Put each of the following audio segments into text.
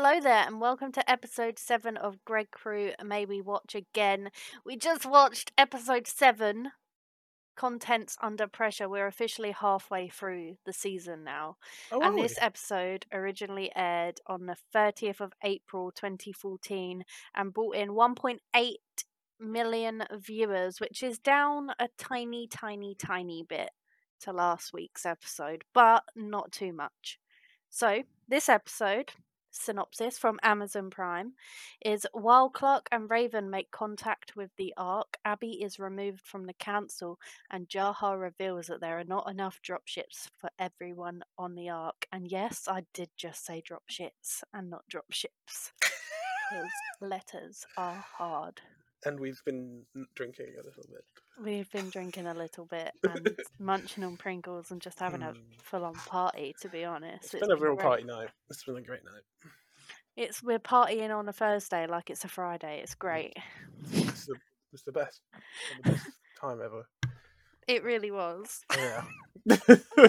Hello there, and welcome to episode 7 of Gregkru May We Watch Again. We just watched episode 7, Contents Under Pressure. We're officially halfway through the season now. Oh, and this oh. episode originally aired on the 30th of April 2014 and brought in 1.8 million viewers, which is down a tiny, tiny, tiny bit to last week's episode, but not too much. So, this episode, synopsis from Amazon Prime, is while Clarke and Raven make contact with the Ark, Abby is removed from the council, and Jaha reveals that there are not enough dropships for everyone on the Ark. And yes, I did just say dropships and not dropships. Because letters are hard. And we've been drinking a little bit. We've been drinking a little bit and munching on Pringles and just having a Hmm. full on party, to be honest. It's been a real great. party night. It's been a great night. It's we're partying on a Thursday like it's a Friday. Mm. It's great. It's the, it's the best. The best time ever. It really was. Yeah.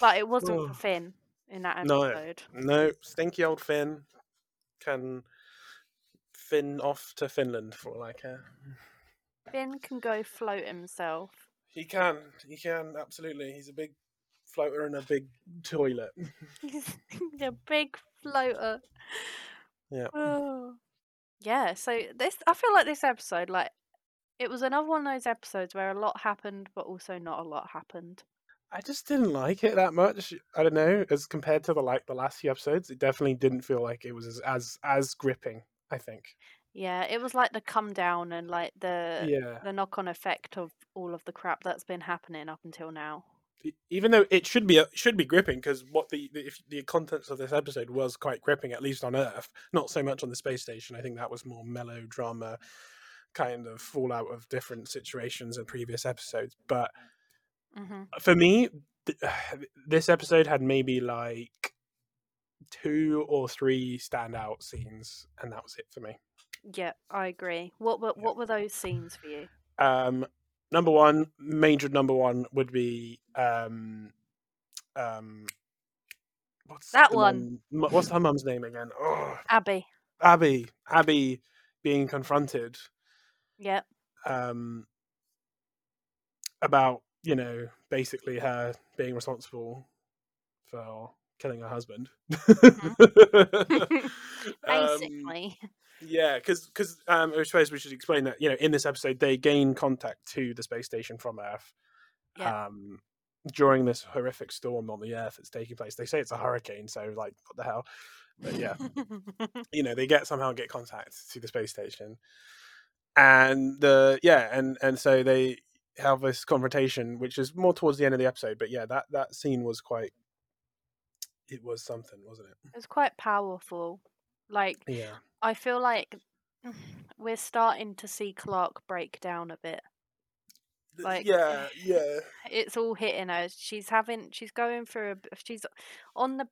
But it wasn't Oh. for Finn in that No. episode. no, stinky old Finn can fin off to Finland for all I care. Finn can go float himself. He can. He can, absolutely. He's a big floater in a big toilet. He's a big floater. Yeah. Oh. Yeah, so this I feel like this episode, like it was another one of those episodes where a lot happened but also not a lot happened. I just didn't like it that much. I don't know, as compared to the like the last few episodes, it definitely didn't feel like it was as as, as gripping. I think. Yeah, it was like the come down and like the Yeah. the knock on effect of all of the crap that's been happening up until now. Even though it should be uh, should be gripping, because what the the, if the contents of this episode was quite gripping, at least on Earth, not so much on the space station. I think that was more melodrama, kind of fallout of different situations in previous episodes. But hmm for me, th- this episode had maybe like two or three standout scenes, and that was it for me. Yeah, I agree. What were what were those scenes for you? Um, number one, major number one would be um, um, what's That one. mum- what's her mum's name again? Oh, Abby. Abby. Abby being confronted Yeah. um, about you know basically her being responsible for killing her husband. Um, Basically. Yeah, because um, I suppose we should explain that you know in this episode they gain contact to the space station from Earth. Yeah. Um, during this horrific storm on the Earth that's taking place, they say it's a hurricane, so like what the hell? But yeah, you know they get somehow get contact to the space station, and the yeah, and and so they have this confrontation, which is more towards the end of the episode. But yeah, that that scene was quite. It was something, wasn't it? it was quite powerful. Like Yeah. I feel like we're starting to see Clarke break down a bit. Like- yeah, yeah. It's all hitting her. She's having she's going through a she's on the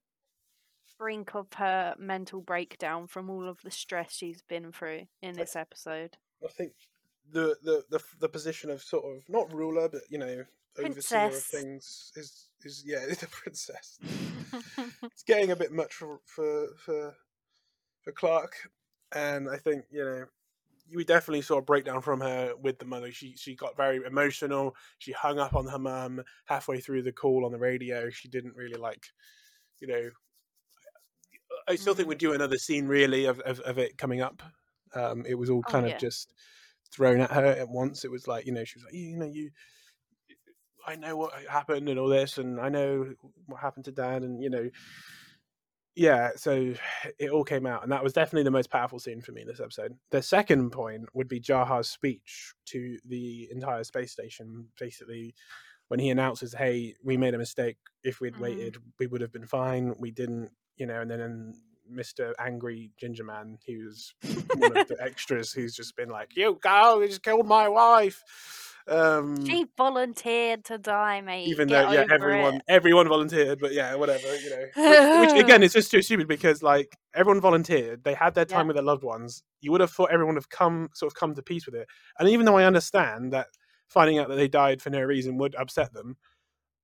brink of her mental breakdown from all of the stress she's been through in this episode. I think the the the the position of sort of not ruler, but you know, overseer of things is is yeah, the princess. It's getting a bit much for for for, for Clarke, and I think you know. We definitely saw a breakdown from her with the mother. She she got very emotional. She hung up on her mum halfway through the call on the radio. She didn't really like, you know. I still think Mhm. we'd do another scene really of, of, of it coming up. Um, it was all Oh, kind yeah. of just thrown at her at once. It was like you know she was like you know you, I know what happened and all this, and I know what happened to Dad, and you know, yeah. So it all came out, and that was definitely the most powerful scene for me in this episode. The second point would be Jaha's speech to the entire space station, basically. When he announces, "Hey, we made a mistake. If we'd Mhm. waited, we would have been fine. We didn't, you know." And then Mr. Angry Ginger Man, who's one of the extras, who's just been like, "You go! You just killed my wife." Um, she volunteered to die, mate. even Get though yeah everyone it. everyone volunteered but yeah whatever you know which, which again it's just too stupid because like everyone volunteered they had their time Yeah. with their loved ones you would have thought everyone would have come sort of come to peace with it and even though i understand that finding out that they died for no reason would upset them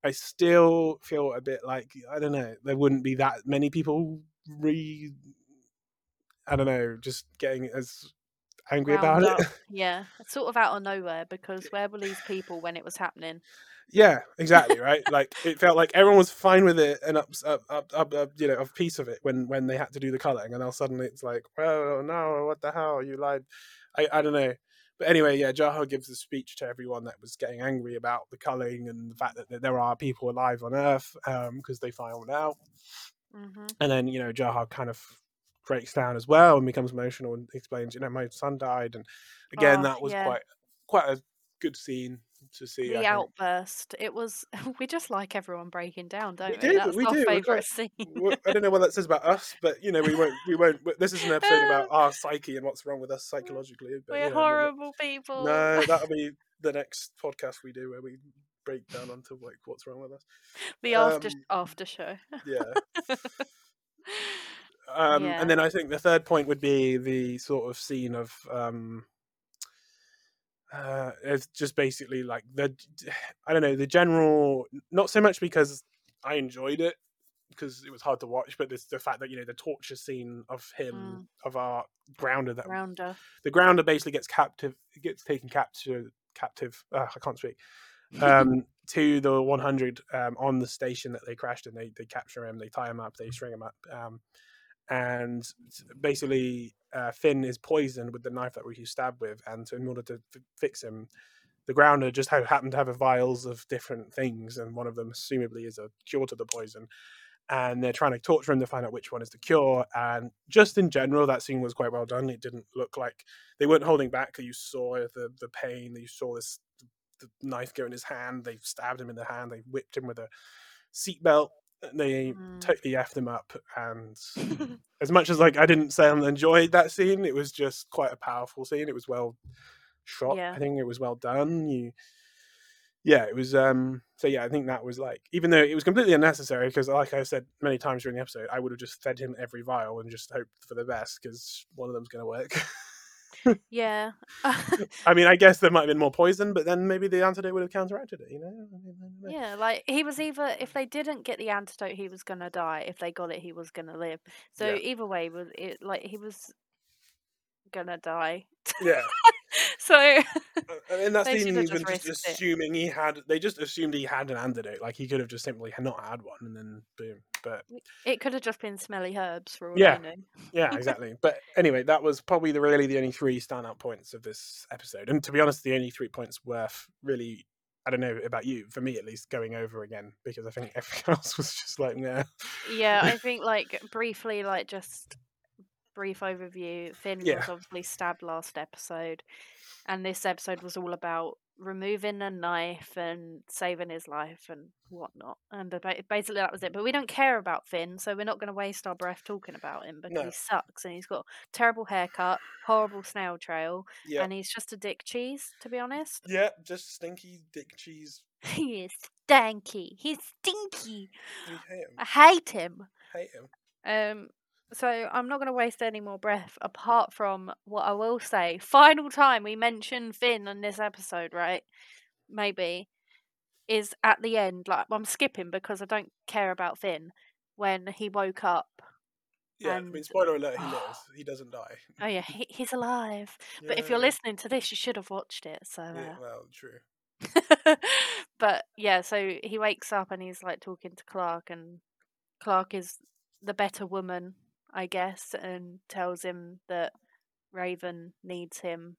i still feel a bit like i don't know there wouldn't be that many people re I don't know, just getting as angry about up. it. Yeah, sort of out of nowhere because where were these people when it was happening? yeah, exactly, right? like it felt like everyone was fine with it and up, up, up, up, up you know, of piece of it when when they had to do the culling, and now suddenly it's like, well, no, what the hell, you lied. I I don't know. But anyway, yeah, Jaha gives a speech to everyone that was getting angry about the culling and the fact that, there are people alive on Earth because they found out. hmm And then, you know, Jaha kind of breaks down as well and becomes emotional and explains, you know, my son died. And again, Oh, that was yeah. quite quite a good scene to see. The I think. outburst. It was. We just like everyone breaking down, don't we? do, That's we our do, we're favourite quite- scene. I don't know what that says about us, but you know, we won't. We won't. This is an episode about our psyche and what's wrong with us psychologically. But, We're we'll- horrible people. No, that'll be the next podcast we do where we break down onto like what's wrong with us. the after um, after show. Yeah. Um, Yeah. And then I think the third point would be the sort of scene of um, uh, it's just basically like the I don't know the general not so much because I enjoyed it because it was hard to watch, but it's the fact that you know the torture scene of him Mm. of our grounder that grounder the grounder basically gets captive gets taken captive captive uh, I can't speak um, to the 100 um, on the station that they crashed and they, they capture him they tie him up they string him up um, and basically uh, Finn is poisoned with the knife that he stabbed with and so in order to f- fix him the grounder just ha- happened to have a vials of different things and one of them assumably is a cure to the poison. And they're trying to torture him to find out which one is the cure and just in general that scene was quite well done. It didn't look like they weren't holding back you saw the the pain you saw this the knife go in his hand they stabbed him in the hand they whipped him with a seatbelt they Mm. totally effed him up and as much as like i didn't say i enjoyed that scene it was just quite a powerful scene it was well shot Yeah. i think it was well done you yeah it was um so yeah i think that was like even though it was completely unnecessary because like i said many times during the episode i would have just fed him every vial and just hoped for the best because one of them's going to work yeah. i mean i guess there might have been more poison but then maybe the antidote would have counteracted it you know I mean, I yeah, like he was either if they didn't get the antidote, he was gonna die. If they got it, he was gonna live. So Yeah. either way, was it like he was gonna die. yeah so Uh, and in that scene, even just just risked it. assuming he had, they just assumed he had an antidote. Like he could have just simply not had one, and then boom. But it could have just been smelly herbs for all Yeah. I know. yeah, exactly. but anyway, that was probably the really the only three standout points of this episode. And to be honest, the only three points worth really, I don't know about you, for me at least, going over again because I think everything else was just like, yeah, Yeah, I think like briefly, like just brief overview. Finn Yeah. was obviously stabbed last episode, and this episode was all about removing a knife and saving his life and whatnot. And basically that was it. But we don't care about Finn, so we're not going to waste our breath talking about him because No. he sucks and he's got terrible haircut, horrible snail trail, yeah, and he's just a dick cheese. To be honest, yeah, just stinky dick cheese. he is stanky. He's stinky. You hate him. I hate him. Hate him. Um, so I'm not going to waste any more breath. Apart from what I will say, final time we mention Finn in this episode, right? Maybe is at the end. Like I'm skipping because I don't care about Finn when he woke up. Yeah, I mean, spoiler alert: he lives. He doesn't die. Oh yeah, he, he's alive. But if you're listening to this, you should have watched it. So. yeah, Uh, well, true. but yeah, so he wakes up and he's like talking to Clarke, and Clarke is the better woman, I guess, and tells him that Raven needs him,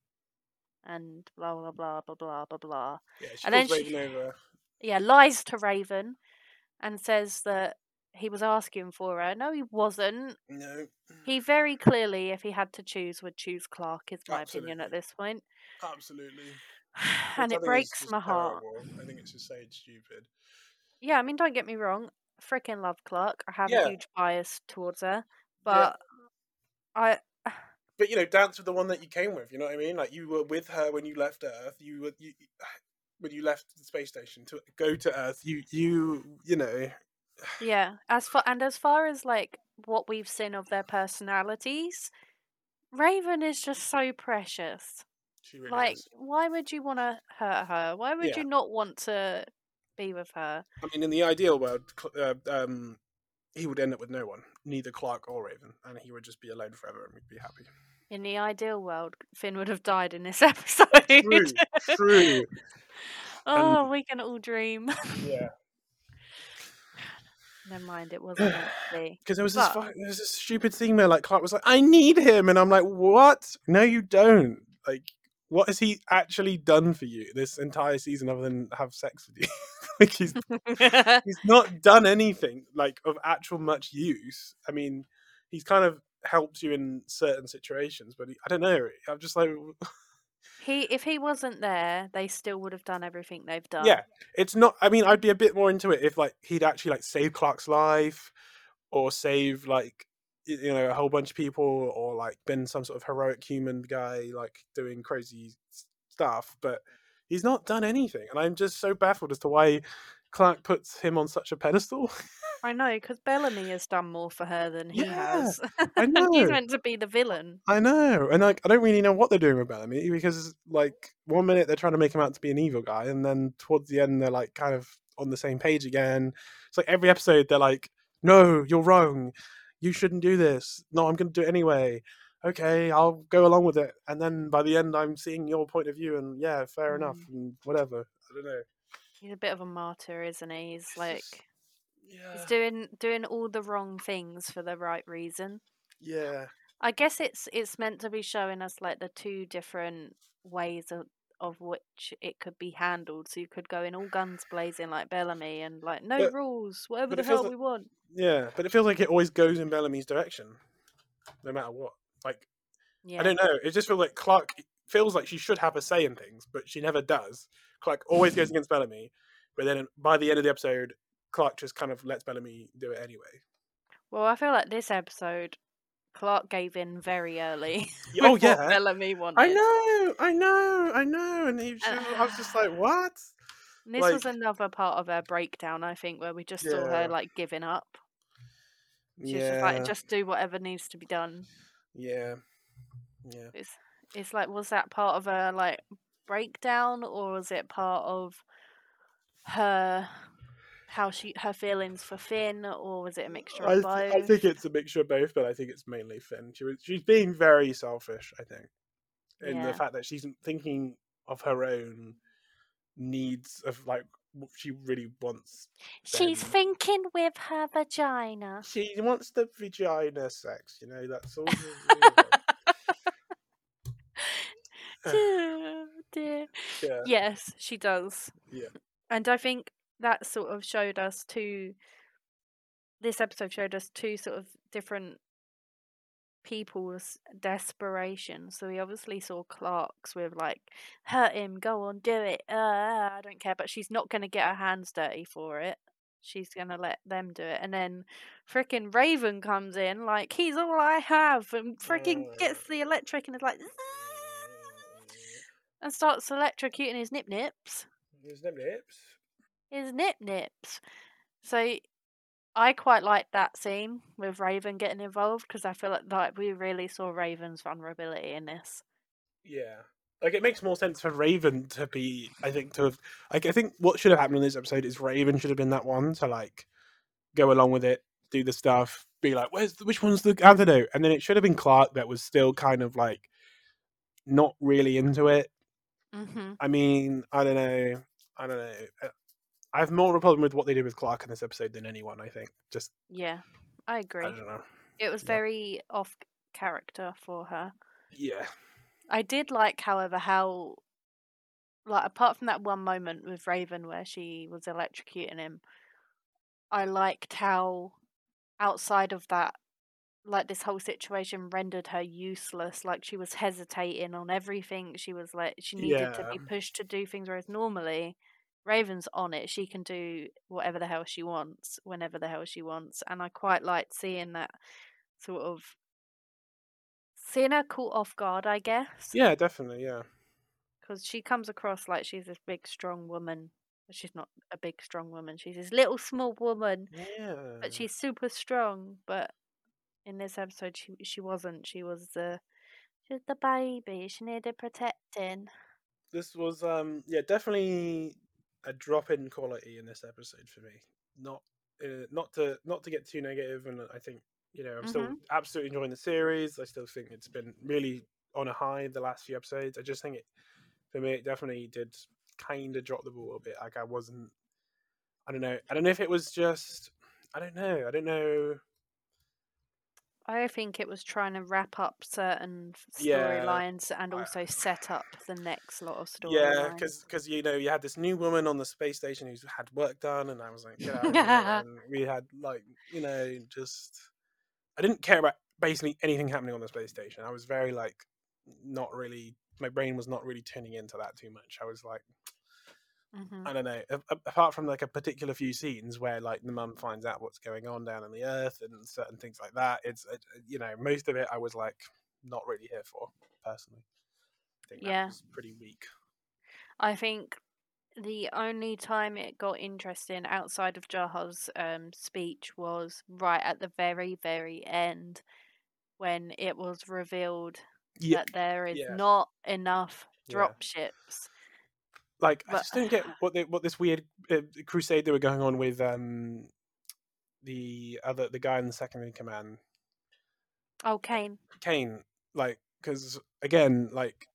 and blah blah blah blah blah blah blah. Yeah, she And then she- Raven over. Yeah, lies to Raven, and says that he was asking for her. No, he wasn't. No, He very clearly, if he had to choose, would choose Clarke. Is my opinion at this point, absolutely. and Which I think it breaks my heart. terrible. I think it's just so stupid. Yeah, I mean, don't get me wrong. Freaking love Clarke. I have Yeah. a huge bias towards her, Yeah. but I But you know, dance with the one that you came with. You know what I mean? Like you were with her when you left Earth. You were you when you left the space station to go to Earth. You you you know. yeah. As far and as far as like what we've seen of their personalities, Raven is just so precious. She really like, is. why would you want to hurt her? Why would Yeah. you not want to be with her? I mean, in the ideal world, uh, um, he would end up with no one, neither Clarke or Raven, and he would just be alone forever, and we'd be happy. In the ideal world, Finn would have died in this episode. True, true. oh, we can all dream. Yeah, Never mind, it wasn't meant to be. because there was this But- fu- there was this stupid thing where like Clarke was like, "I need him," and I'm like, "What? No, you don't." Like, what has he actually done for you this entire season other than have sex with you? like, he's he's not done anything like of actual much use. I mean, he's kind of helped you in certain situations, but he, I don't know. I'm just like, he, if he wasn't there, they still would have done everything they've done. yeah, it's not. I mean, I'd be a bit more into it if like he'd actually like save Clarke's life or save like you know a whole bunch of people or like been some sort of heroic human guy like doing crazy stuff. But he's not done anything, and I'm just so baffled as to why Clarke puts him on such a pedestal. I know, because Bellamy has done more for her than he Yeah, has. I know. he's meant to be the villain. I know, and like I don't really know what they're doing with Bellamy because like one minute they're trying to make him out to be an evil guy, and then towards the end they're like kind of on the same page again. It's like every episode they're like, "No, you're wrong. You shouldn't do this. No, I'm going to do it anyway. Okay, I'll go along with it." And then by the end, I'm seeing your point of view, and yeah, fair enough, Mm. and whatever. I don't know. He's a bit of a martyr, isn't he? He's like Yeah, he's doing doing all the wrong things for the right reason. yeah, I guess it's it's meant to be showing us like the two different ways of of which it could be handled. So you could go in all guns blazing like Bellamy and like no But- rules, whatever the hell like- we want. yeah. But it feels like it always goes in Bellamy's direction, no matter what. Like Yeah. I don't know. It just feels like Clarke feels like she should have a say in things, but she never does. Clarke always goes against Bellamy, but then by the end of the episode, Clarke just kind of lets Bellamy do it anyway. Well, I feel like this episode, Clarke gave in very early. Oh yeah, Bellamy wanted. I know, I know, I know. And he, was just- I was just like, what? And this was another part of her breakdown, I think, where we just saw her like giving up. She's yeah, just like, just do whatever needs to be done. yeah, yeah. It's it's like, was that part of her like breakdown, or was it part of her how she her feelings for Finn, or was it a mixture I, of th- both? I think it's a mixture of both, but I think it's mainly Finn. She was she's being very selfish. I think in the fact that she's thinking of her own needs of like what she really wants. She's thinking with her vagina. She wants the vagina sex. You know that's all. she really wants. Oh, dear, dear. yeah, Yes, she does. Yeah. And I think that sort of showed us two. This episode showed us two sort of different people's desperation. So we obviously saw Clarke's with like, hurt him, go on, do it. Uh, I don't care. But she's not going to get her hands dirty for it. She's going to let them do it. And then freaking Raven comes in, like, he's all I have, and frickin' gets the electric and is like, and starts electrocuting his nip nips. His no lips. His nip nips. So I quite like that scene with Raven getting involved because I feel like, like we really saw Raven's vulnerability in this. Yeah. Like it makes more sense for Raven to be, I think, to have. Like I think what should have happened in this episode is Raven should have been that one to like go along with it, do the stuff, be like, "Where's the, which one's the antidote?" And then it should have been Clarke that was still kind of like not really into it. Mm-hmm. I mean, I don't know, I don't know. I have more of a problem with what they did with Clarke in this episode than anyone. I think. Just Yeah, I agree. I don't know. It was Yeah. very off character for her. Yeah. I did like, however, how like apart from that one moment with Raven where she was electrocuting him, I liked how outside of that like this whole situation rendered her useless like she was hesitating on everything she was like she needed to be pushed to do things whereas normally Raven's on it she can do whatever the hell she wants whenever the hell she wants and I quite liked seeing that sort of seeing her caught off guard I guess Yeah. Definitely. Yeah. because she comes across like she's this big strong woman but she's not a big strong woman she's this little small woman Yeah. but she's super strong but in this episode she she wasn't she was the she was the baby she needed protecting this was um yeah definitely a drop in quality in this episode for me not uh, not to not to get too negative, and I think you know I'm still Mhm. absolutely enjoying the series. I still think it's been really on a high the last few episodes. I just think it for me it definitely did kind of drop the ball a bit. Like I wasn't. I don't know. I don't know if it was just. I don't know. I don't know. I think it was trying to wrap up certain f- Yeah, storylines and also set up the next lot of Yeah, storylines. because you know you had this new woman on the space station who's had work done, and I was like, get out of here. and we had like you know just I didn't care about basically anything happening on the space station. I was very like not really my brain was not really tuning into that too much. I was like hmm I don't know. a- Apart from like a particular few scenes where like the mum finds out what's going on down on the earth and certain things like that, it's uh, you know most of it I was like not really here for personally. I think that Yeah. was pretty weak. I think the only time it got interesting outside of Jaha's um, speech was right at the very, very end when it was revealed Yeah, that there is yes. not enough Yeah. drop ships. Like I But- just don't get what they what this weird uh, crusade they were going on with um the other the guy in the second in command Oh, Kane. Kane like because again like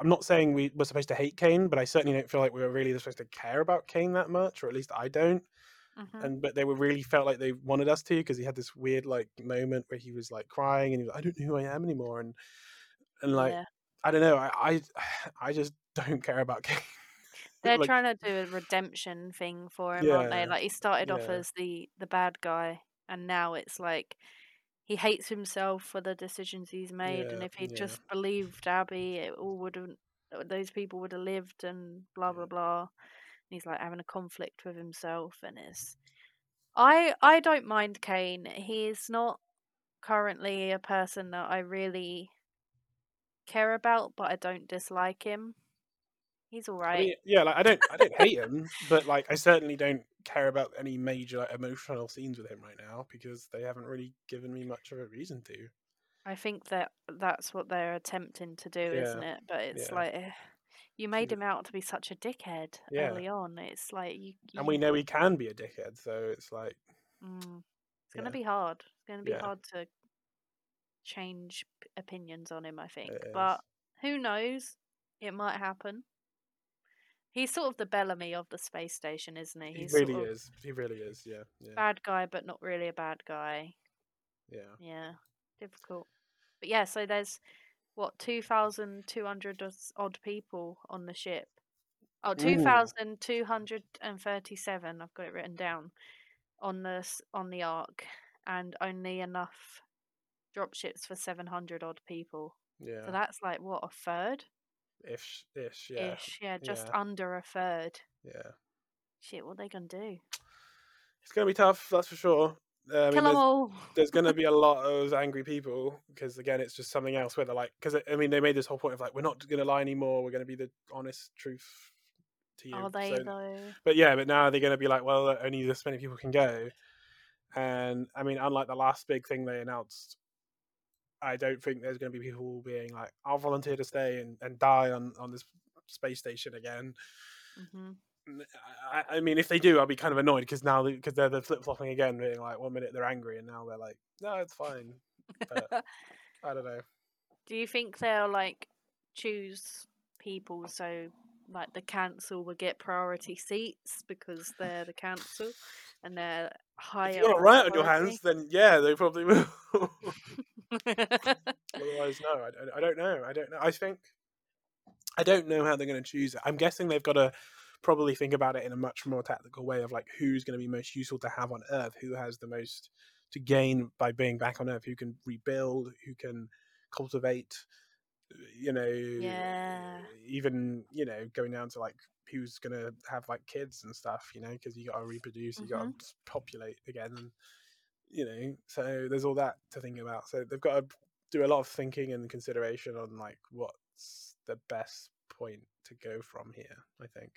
I'm not saying we were supposed to hate Kane but I certainly don't feel like we were really supposed to care about Kane that much or at least I don't hmm and but they were really felt like they wanted us to because he had this weird like moment where he was like crying and he was like, I don't know who I am anymore and and like yeah. I don't know I I, I just don't care about Kane They're like, trying to do a redemption thing for him, aren't they? Like he started off as the the bad guy, and now it's like he hates himself for the decisions he's made. and if yeah. just believed Abby, it all would have uh, those people would have lived, and blah blah blah. And he's like having a conflict with himself, and it's I I don't mind Kane. He's not currently a person that I really care about, but I don't dislike him. He's all right. I mean, yeah, like I don't, I don't hate him, but like I certainly don't care about any major like, emotional scenes with him right now because they haven't really given me much of a reason to. I think that that's what they're attempting to do, isn't it? But it's yeah. like eh, you made him out to be such a dickhead Yeah. early on. It's like you, And we know he can be a dickhead, so it's like, mm, it's gonna yeah. be hard. It's gonna be Yeah. hard to change opinions on him. I think, but who knows? It might happen. He's sort of the Bellamy of the space station, isn't he? he He's really sort of is. He really is. Yeah, yeah, bad guy, but not really a bad guy. yeah. Yeah, difficult. But yeah, so there's what two thousand two hundred odd people on the ship. Oh, two thousand two hundred and thirty-seven. I've got it written down on the on the ark, and only enough dropships for seven hundred odd people. Yeah, So that's like what a third ish, ish, yeah, ish. Yeah, just yeah. under a third. yeah. Shit, what are they gonna do? It's gonna be tough, that's for sure. Uh, I mean, Kill them there's, all. there's going to be a lot of angry people because again it's just something else where they're like because i mean they made this whole point of like we're not going to lie anymore we're going to be the honest truth to you Are they So- though? but yeah but now they're going to be like well only this many people can go and i mean unlike the last big thing they announced i don't think there's going to be people being like i'll volunteer to stay and, and die on on this space station again hmm N- I, I mean, if they do, I'll be kind of annoyed because now because they're the flip flopping again, being like one minute they're angry and now they're like, no, it's fine. But- I don't know. Do you think they'll like choose people so like the council will get priority seats because they're the council and they're higher? If you got it right on your hands, then yeah, they probably will. Otherwise, no, I, don't- I don't know. I don't know. I think I don't know how they're going to choose it. I'm guessing they've got to probably think about it in a much more tactical way of like who's going to be most useful to have on Earth, who has the most to gain by being back on Earth, who can rebuild, who can cultivate, you know, Yeah. even you know going down to like who's going to have like kids and stuff, you know, because you got to reproduce, you got to mm-hmm. populate again, and you know, so there's all that to think about. So they've got to do a lot of thinking and consideration on like what's the best point to go from here. I think.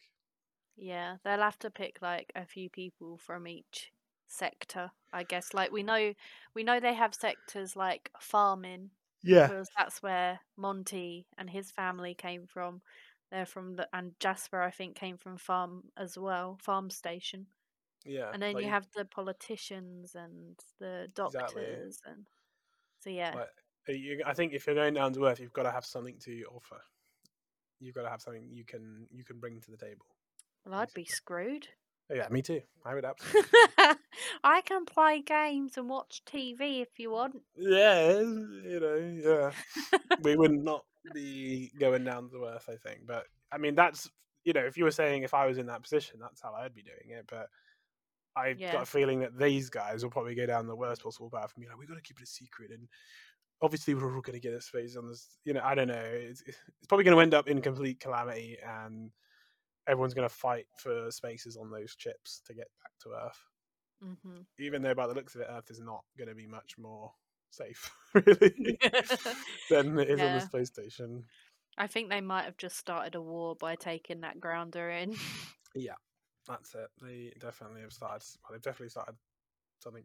yeah, they'll have to pick like a few people from each sector, I guess. Like we know, we know they have sectors like farming Yeah. because that's where Monty and his family came from. They're from the and Jasper, I think, came from farm as well, farm station. Yeah, and then like you have the politicians and the Exactly. doctors, and so yeah, Like, uh, you, I think if you're going down to earth, you've got to have something to offer. You've got to have something you can you can bring to the table. well, I'd be screwed. Oh, yeah, me too. I would absolutely. I can play games and watch TV if you want. yeah, you know, yeah. we would not be going down to earth, I think. But I mean, that's you know, if you were saying if I was in that position, that's how I'd be doing it. But I've Yeah. got a feeling that these guys will probably go down the worst possible path and be like, "We got to keep it a secret," and obviously we're all going to get a space on this. You know, I don't know. It's, it's probably going to end up in complete calamity, and everyone's going to fight for spaces on those chips to get back to Earth. hmm Even though, by the looks of it, Earth is not going to be much more safe, really, than it is on the space station. I think they might have just started a war by taking that grounder in. That's it. They definitely have started. Well, they've definitely started something.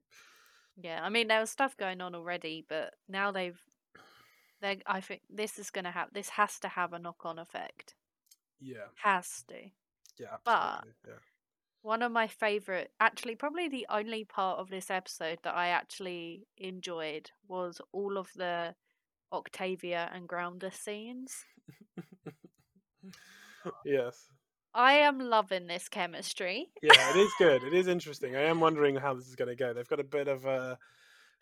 yeah, I mean there was stuff going on already, but now they've. They, I think this is gonna have. This has to have a knock-on effect. Yeah, Has to. yeah, But- absolutely. yeah. One of my favorite, actually, probably the only part of this episode that I actually enjoyed was all of the Octavia and Grounder scenes. yes. I am loving this chemistry. Yeah, it is good. It is interesting. I am wondering how this is going to go. They've got a bit of a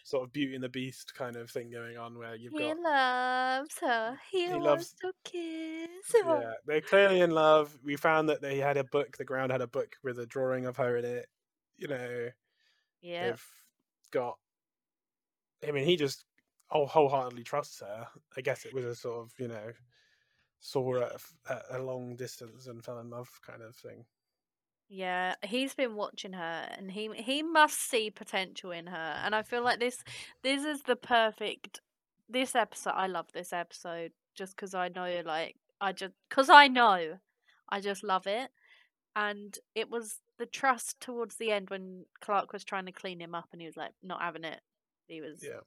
sort of Beauty and the Beast kind of thing going on where you've He got. He loves her. He, He loves- to kiss her. Yeah, they're clearly in love. We found that they had a book. The ground had a book with a drawing of her in it. You know, Yeah. they've got. I mean, he just wholeheartedly trusts her. I guess it was a sort of you know, saw her at a a long distance and fell in love kind of thing. Yeah, he's been watching her and he he must see potential in her. And I feel like this this is the perfect this episode I love this episode just cuz I know like I just cuz I know I just love it. And it was the trust towards the end when Clarke was trying to clean him up and he was like not having it. He was Yeah,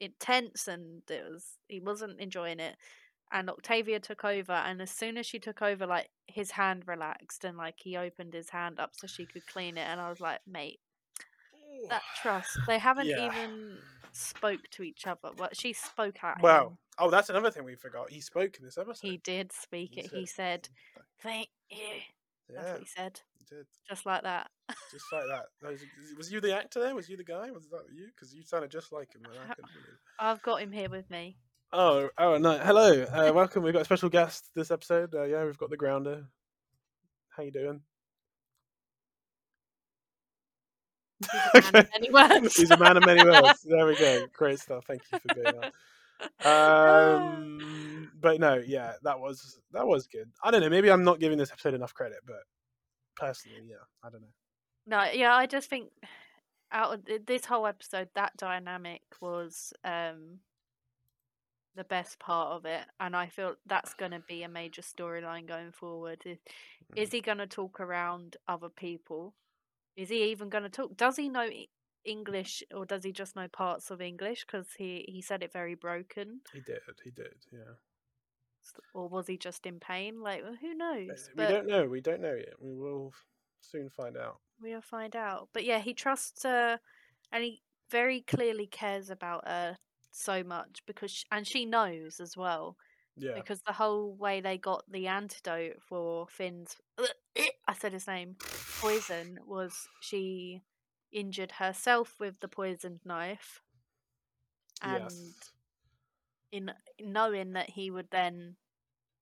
intense and it was he wasn't enjoying it and Octavia took over and as soon as she took over like his hand relaxed and like he opened his hand up so she could clean it and I was like mate that trust they haven't Yeah. even spoke to each other well she spoke at Wow. him Oh, that's another thing we forgot. He spoke in this episode. he did speak it he said thank you that's "Yeah, what he said he did." just like that Just like that. Was, you the actor there? Was you the guy? Was that you? Because you sounded just like him. And I couldn't. I've got him here with me Oh, oh no! Hello, uh, welcome. We've got a special guest this episode. Uh, yeah, we've got the grounder. How you doing? He's a man of many words. He's a man of many words. There we go. Great stuff. Thank you for doing that. Um, but no, yeah, that was that was good. I don't know. Maybe I'm not giving this episode enough credit, but personally, yeah, I don't know. No, yeah, I just think out of this whole episode, that dynamic was um the best part of it, and I feel that's going to be a major storyline going forward. Is, is he going to talk around other people? Is he even going to talk? Does he know English, or does he just know parts of English? Because he he said it very broken, He did. He did. Yeah. Or was he just in pain? Like well, who Uh, knows? We don't know. We don't know yet. We will soon find out. We'll find out. But yeah, he trusts her, and he very clearly cares about her so much because, sh and she knows as well. Yeah. Because the whole way they got the antidote for Finn's, I said his name, poison was she injured herself with the poisoned knife, and yes. in knowing that he would then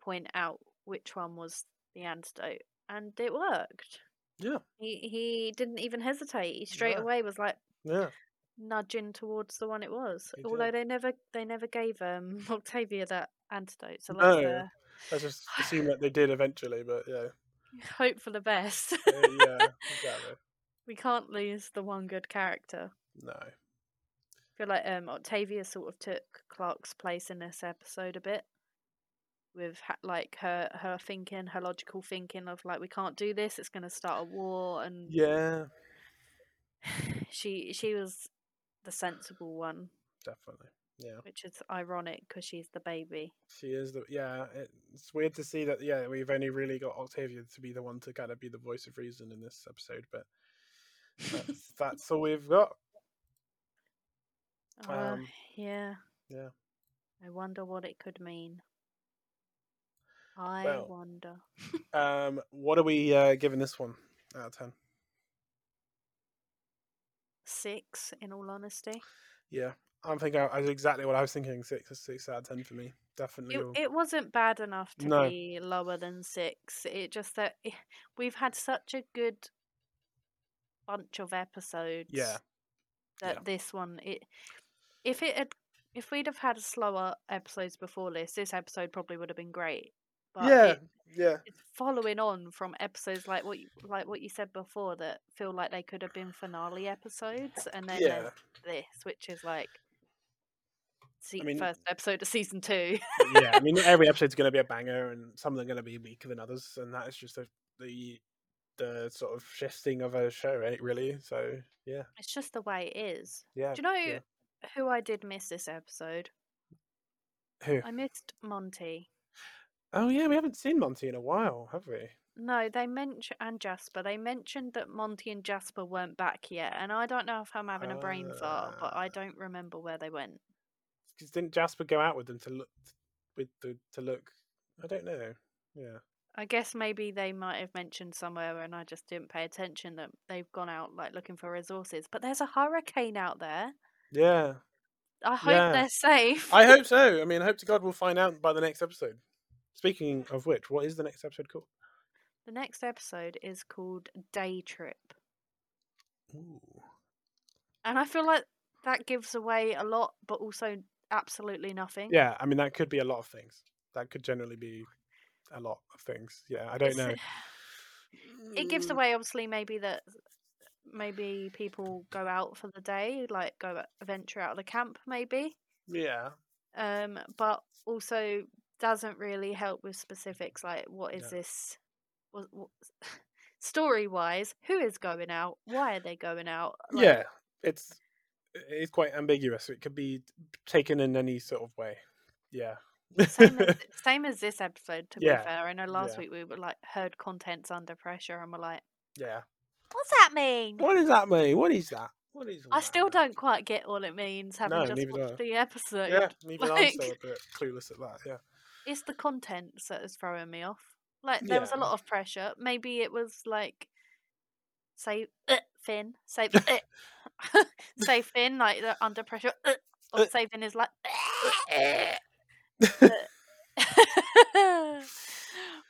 point out which one was the antidote, and it worked. Yeah. He he didn't even hesitate. He straight No. away was like Yeah. Nudging towards the one it was. He Although did. they never they never gave um Octavia that antidote. So No. uh, Let's just assume that they did eventually, but yeah. hope for the best. Uh, yeah. Exactly. we can't lose the one good character. No. I feel like um Octavia sort of took Clarke's place in this episode a bit. With ha- like her her thinking, her logical thinking of like we can't do this. It's going to start a war, and Yeah. she she was the sensible one. Definitely. Yeah. which is ironic because she's the baby. She is the yeah. It's weird to see that yeah we've only really got Octavia to be the one to kind of be the voice of reason in this episode, but That's, that's all we've got. Uh, Um, yeah. yeah. I wonder what it could mean. I Well, wonder. Um, what are we uh, giving this one out of ten? Six, in all honesty. Yeah, I'm thinking. I was exactly what I was thinking. Six, six out of ten for me. Definitely. It, it wasn't bad enough to No. be lower than six. It just that eh, we've had such a good bunch of episodes. Yeah. That Yeah. this one, it if it had if we'd have had slower episodes before this, this episode probably would have been great. But yeah, it, yeah, it's following on from episodes like what you, like what you said before that feel like they could have been finale episodes, and then yeah. this, which is like se- mean- first episode of season two. yeah, I mean, every episode's going to be a banger, and some of them are going to be weaker than others, and that is just the the the sort of shifting of a show, right? Really. So yeah, It's just the way it is. yeah. Do you know yeah. who I did miss this episode? Who? I missed Monty. Oh yeah, we haven't seen Monty in a while, have we? No, they mentioned and Jasper. They mentioned that Monty and Jasper weren't back yet, and I don't know if I'm having a brain fart, but I Ah. don't remember where they went. Because didn't Jasper go out with them to look with the to look? I don't know. Yeah. I guess maybe they might have mentioned somewhere, and I just didn't pay attention that they've gone out like looking for resources. But there's a hurricane out there. Yeah. I hope Yeah. they're safe. I hope so. I mean, I hope to God we'll find out by the next episode. Speaking of which, what is the next episode called? The next episode is called Day Trip. Ooh. And I feel like that gives away a lot, but also absolutely nothing. Yeah, I mean that could be a lot of things. That could generally be a lot of things. Yeah, I don't It's- know. It gives Mm, away, obviously, maybe that maybe people go out for the day, like go venture out of the camp, maybe. Yeah. Um, but also doesn't really help with mm-hmm. specifics, like what is No. this? What, what, story wise, who is going out? Why are they going out? Like, yeah. It's it's quite ambiguous. It could be taken in any sort of way. Yeah. Same as, same as this episode, to Yeah, be fair. I know last yeah. week we were like heard contents under pressure and we're like, yeah. what's that mean? What does that mean? What is that? What is? I still don't quite get what it means, having No, just watched the episode. Yeah, even I'm still a bit clueless at that. Yeah. It's the contents that is throwing me off. Like there was a lot of pressure. Maybe it was like say uh, Finn, say uh, say Finn like the under pressure, uh, or Uh. say Finn is like.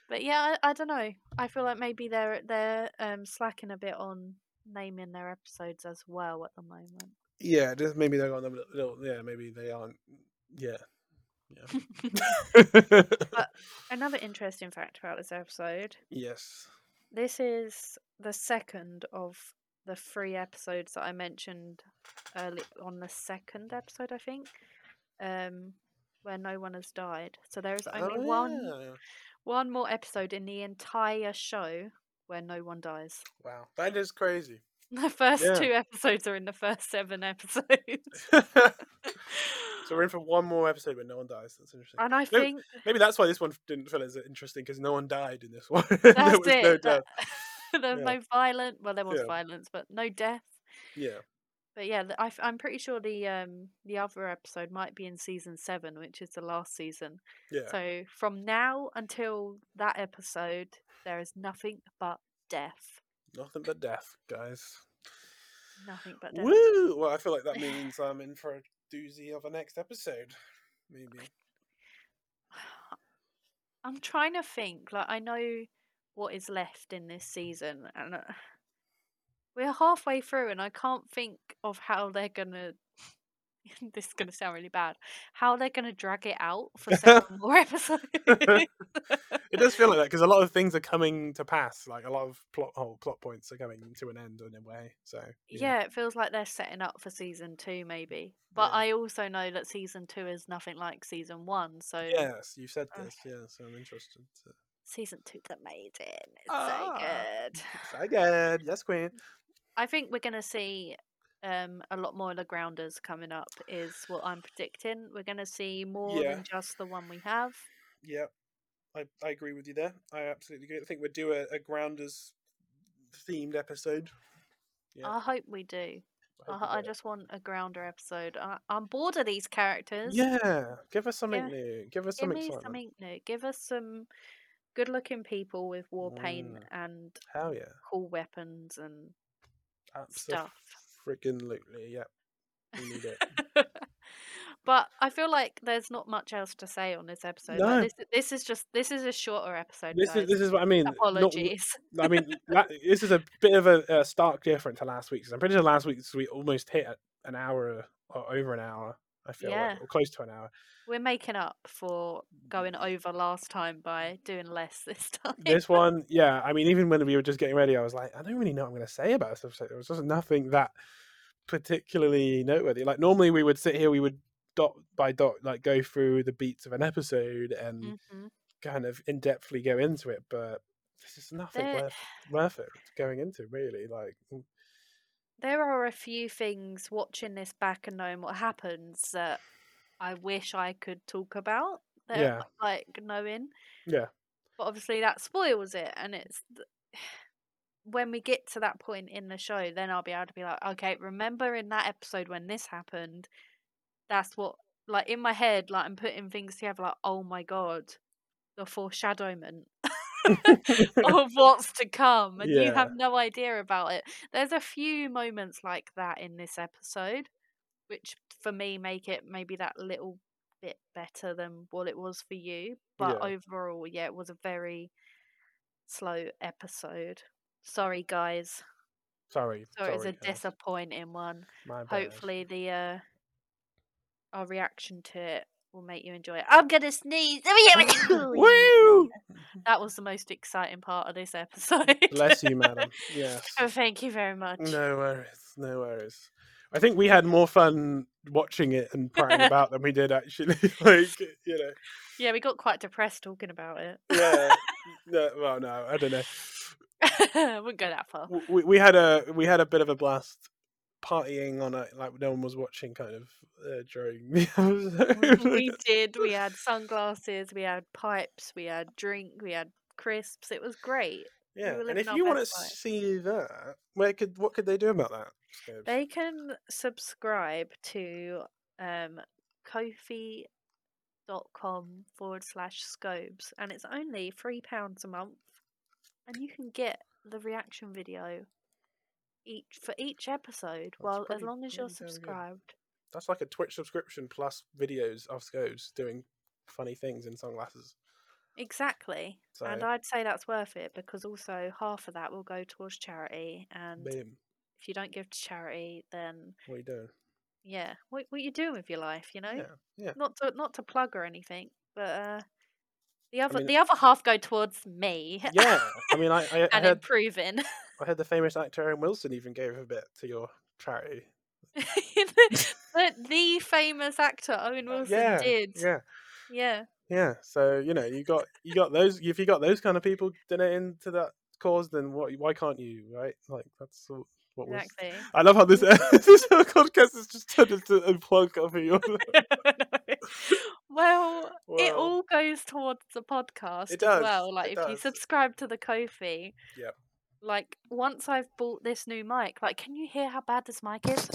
but yeah, I, I don't know. I feel like maybe they're they're um, slacking a bit on naming their episodes as well at the moment. Yeah, just maybe they're on a little. Yeah, maybe they aren't. Yeah. Yeah. Another interesting fact about this episode yes. This is the second of the three episodes that I mentioned early on the second episode, I think, um, where no one has died. So there is only Oh, one yeah. one more episode in the entire show where no one dies. Wow, that is crazy. The first Yeah. two episodes are in the first seven episodes, so we're in for one more episode where no one dies. That's interesting. and I No, think Maybe that's why this one didn't feel as interesting because no one died in this one. there that's was no death. there was Yeah. no violent. Well, there was Yeah. violence, but no death. Yeah. But yeah, I, am pretty sure the um the other episode might be in season seven, which is the last season. Yeah. So from now until that episode, there is nothing but death. Nothing but death, guys. Nothing but death. Woo! Well, I feel like that means I'm in for a doozy of a next episode. Maybe. I'm trying to think. Like I know what is left in this season, and uh, we're halfway through, and I can't think of how they're gonna. this is gonna sound really bad. How are they're gonna drag it out for seven more episodes? It does feel like that because a lot of things are coming to pass. Like a lot of plot hole plot points are coming to an end in a way. So Yeah, it feels like they're setting up for season two, maybe. But Yeah. I also know that season two is nothing like season one. So Yes, you said Okay. this. Yeah, so I'm interested. To... season two's amazing. It's Ah. so good. So good. Yes, Queen. I think we're gonna see um a lot more of the grounders coming up. Is what I'm predicting. We're gonna see more Yeah. than just the one we have. Yeah, I, I agree with you there. I absolutely agree. I think we'd do a, a Grounders themed episode. Yeah. I hope we do. I I, I just want a grounder episode. I, I'm bored of these characters. Yeah, give us something Yeah. new. Give us Give some excitement. something new. Give us some good-looking people with war paint Mm. and Hell yeah. cool weapons and stuff. Freaking yeah. We need it. but I feel like there's not much else to say on this episode. No. Like, this, this is just this is a shorter episode. This guys. is this is what I mean. Not- Apologies. I mean, la- this is a bit of a, a stark difference to last week's. I'm pretty sure last week's we almost hit an hour or over an hour. I feel Yeah. like, or close to an hour. We're making up for going over last time by doing less this time. This one, yeah. I mean, even when we were just getting ready, I was like, I don't really know what I'm going to say about this episode. There was just nothing that particularly noteworthy. Like normally, we would sit here, we would dot by dot, like go through the beats of an episode and hmm kind of in depthly go into it, but this is nothing There- worth worth it going into. Really, like mm, There are a few things watching this back and knowing what happens that I wish I could talk about. That, Yeah. Like knowing. Yeah. But obviously that spoils it, and it's when we get to that point in the show, then I'll be able to be like, okay, remember in that episode when this happened, that's what like in my head, like I'm putting things together, like oh my god, the foreshadowment of what's to come, and you have no idea about it. There's a few moments like that in this episode, which for me make it maybe that little bit better than what it was for you. But Yeah. overall, yeah, it was a very slow episode. Sorry, guys. sorry, So it was a guys. disappointing one. Hopefully, the uh, our reaction to it will make you enjoy it. I'm gonna sneeze. Woo! That was the most exciting part of this episode. Bless you, madam. Yes. Oh, thank you very much. No worries. No worries. I think we had more fun watching it and prattling about than we did actually. like, you know. Yeah, we got quite depressed talking about it. Yeah. no, well, no, I don't know. Wouldn't go that far. We, we had a we had a bit of a blast partying on it, like no one was watching, kind of uh, during the episode. we did. We had sunglasses. We had pipes. We had drink. We had crisps. It was great. yeah, were and if you want to life. see that, where could what could they do about that? They can subscribe to um, Ko-fi dot com forward slash scobes and it's only three pounds a month and you can get the reaction video each for each episode well as long as you're subscribed That's like a Twitch subscription plus videos of Scobes doing funny things in sunglasses. exactly So, and i'd say that's worth it because also half of that will go towards charity and boom. if you don't give to charity then What are you doing? yeah what, what you doing with your life you know Yeah, yeah. not to not to plug or anything but uh the other mean- the other half go towards me Yeah, I mean, I, I, I and heard improving I heard the famous actor Owen Wilson even gave a bit to your charity. the, the famous actor Owen Wilson Uh, yeah, did yeah, yeah yeah. So you know, you got you got those. If you got those kind of people donating to that cause, then what? Why can't you? Right? Like that's all- what was. exactly I love how this this podcast has just turned into a plug for your. well it all goes towards the podcast It as does, well like if you subscribe to the Ko-fi Yep. Like once I've bought this new mic like can you hear how bad this mic is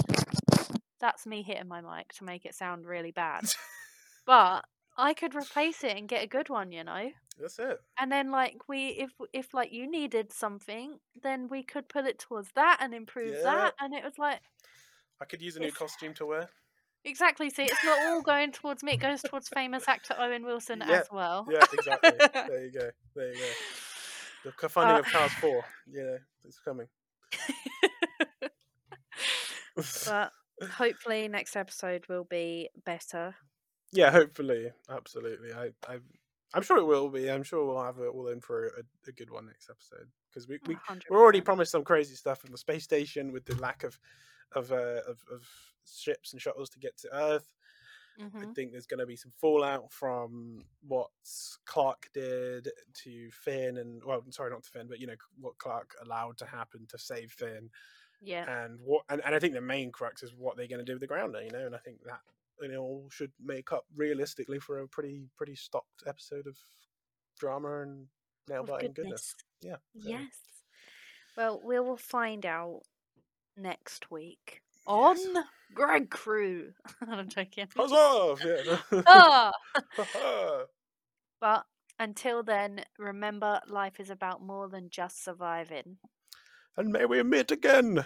that's me hitting my mic to make it sound really bad but I could replace it and get a good one you know That's it. and then like we if if like you needed something then we could put it towards that and improve Yeah. that and it was like I could use a new costume to wear. exactly see it's not all going towards me it goes towards famous actor owen wilson Yeah, as well Yeah, exactly. there you go. There you go. The funding Uh, of Cars Four. Yeah, it's coming. but hopefully next episode will be better yeah, hopefully, absolutely. I, I, I'm sure it will be. I'm sure we'll have it all in for a, a good one next episode because we, we 100%. we're already promised some crazy stuff from the space station with the lack of of uh, of, of ships and shuttles to get to Earth. I Mhm. think there's going to be some fallout from what Clarke did to Finn, and well, sorry, not to Finn, but you know what Clarke allowed to happen to save Finn, yeah and what, and, and I think the main crux is what they're going to do with the grounder, you know, and I think that you know all should make up realistically for a pretty pretty stocked episode of drama and nail Of biting goodness. Yeah. so- yes well we will find out next week on. Gregkru. I'm joking. Huzzah! Yeah. Ah! But until then, remember life is about more than just surviving. and may we meet again.